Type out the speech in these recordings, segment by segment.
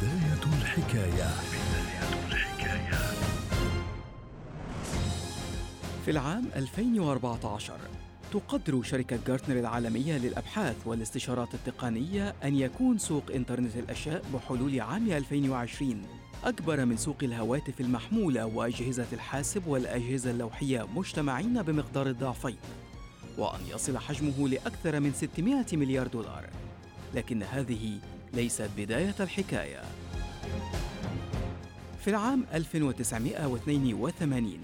بداية الحكاية. في العام 2014 تقدر شركة جارتنر العالمية للأبحاث والاستشارات التقنية أن يكون سوق إنترنت الأشياء بحلول عام 2020 أكبر من سوق الهواتف المحمولة وأجهزة الحاسب والأجهزة اللوحية مجتمعين بمقدار الضعفين وأن يصل حجمه لأكثر من 600 مليار دولار. لكن هذه ليست بداية الحكاية. في العام 1982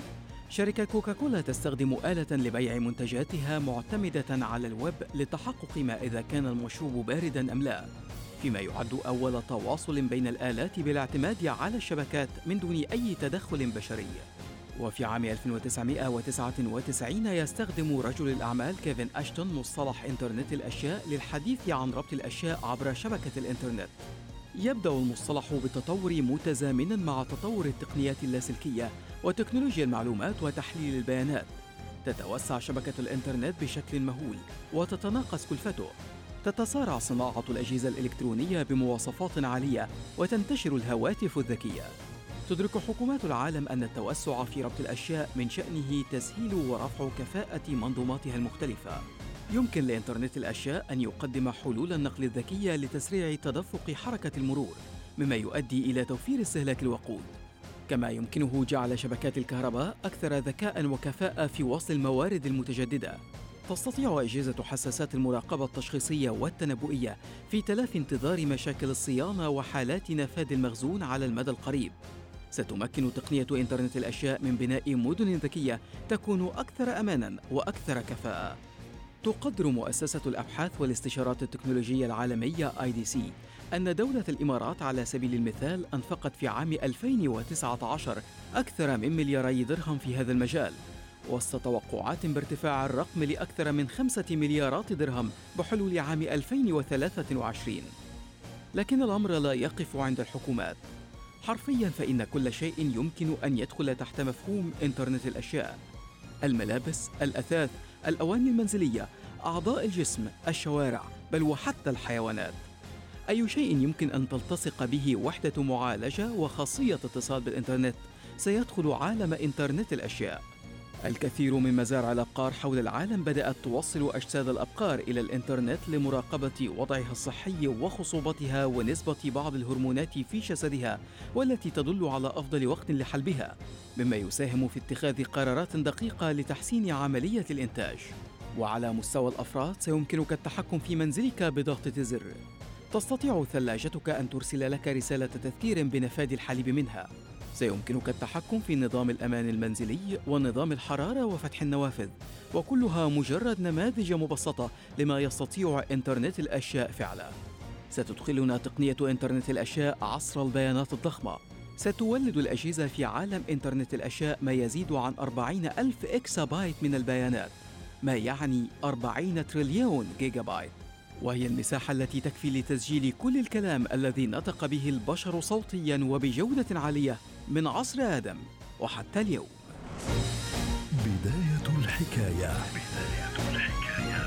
شركة كوكاكولا تستخدم آلة لبيع منتجاتها معتمدة على الويب لتحقق ما إذا كان المشروب باردا أم لا فيما يعد أول تواصل بين الآلات بالاعتماد على الشبكات من دون أي تدخل بشري. وفي عام 1999 يستخدم رجل الأعمال كيفن أشتون مصطلح إنترنت الأشياء للحديث عن ربط الأشياء عبر شبكة الإنترنت. يبدأ المصطلح بالتطور متزامنا مع تطور التقنيات اللاسلكية وتكنولوجيا المعلومات وتحليل البيانات. تتوسع شبكة الإنترنت بشكل مهول وتتناقص كلفته. تتسارع صناعة الأجهزة الإلكترونية بمواصفات عالية وتنتشر الهواتف الذكية. تدرك حكومات العالم أن التوسع في ربط الأشياء من شأنه تسهيل ورفع كفاءة منظوماتها المختلفة. يمكن لإنترنت الأشياء أن يقدم حلول النقل الذكية لتسريع تدفق حركة المرور مما يؤدي إلى توفير استهلاك الوقود. كما يمكنه جعل شبكات الكهرباء أكثر ذكاء وكفاءة في وصل الموارد المتجددة. تستطيع أجهزة حساسات المراقبة التشخيصية والتنبؤية في تلافي انتظار مشاكل الصيانة وحالات نفاذ المخزون على المدى القريب. ستمكن تقنية إنترنت الأشياء من بناء مدن ذكية تكون أكثر أماناً وأكثر كفاءة. تقدر مؤسسة الأبحاث والاستشارات التكنولوجية العالمية IDC أن دولة الإمارات على سبيل المثال أنفقت في عام 2019 أكثر من ملياري درهم في هذا المجال. وسط توقعات بارتفاع الرقم لأكثر من خمسة مليارات درهم بحلول عام 2023 لكن الأمر لا يقف عند الحكومات. حرفيا فإن كل شيء يمكن أن يدخل تحت مفهوم إنترنت الأشياء الملابس، الأثاث، الأواني المنزلية، أعضاء الجسم، الشوارع، بل وحتى الحيوانات. أي شيء يمكن أن تلتصق به وحدة معالجة وخاصية اتصال بالإنترنت سيدخل عالم إنترنت الأشياء. الكثير من مزارع الأبقار حول العالم بدأت توصل أجساد الأبقار إلى الإنترنت لمراقبة وضعها الصحي وخصوبتها ونسبة بعض الهرمونات في جسدها والتي تدل على أفضل وقت لحلبها مما يساهم في اتخاذ قرارات دقيقة لتحسين عملية الإنتاج. وعلى مستوى الأفراد سيمكنك التحكم في منزلك بضغطة زر. تستطيع ثلاجتك أن ترسل لك رسالة تذكير بنفاذ الحليب منها. سيمكنك التحكم في نظام الأمان المنزلي ونظام الحرارة وفتح النوافذ وكلها مجرد نماذج مبسطة لما يستطيع إنترنت الأشياء فعله ستدخلنا تقنية إنترنت الأشياء عصر البيانات الضخمة. ستولد الأجهزة في عالم إنترنت الأشياء ما يزيد عن 40 ألف إكسا بايت من البيانات ما يعني 40 تريليون جيجا بايت وهي المساحة التي تكفي لتسجيل كل الكلام الذي نطق به البشر صوتيا وبجودة عالية من عصر آدم وحتى اليوم. بداية الحكاية. بداية الحكاية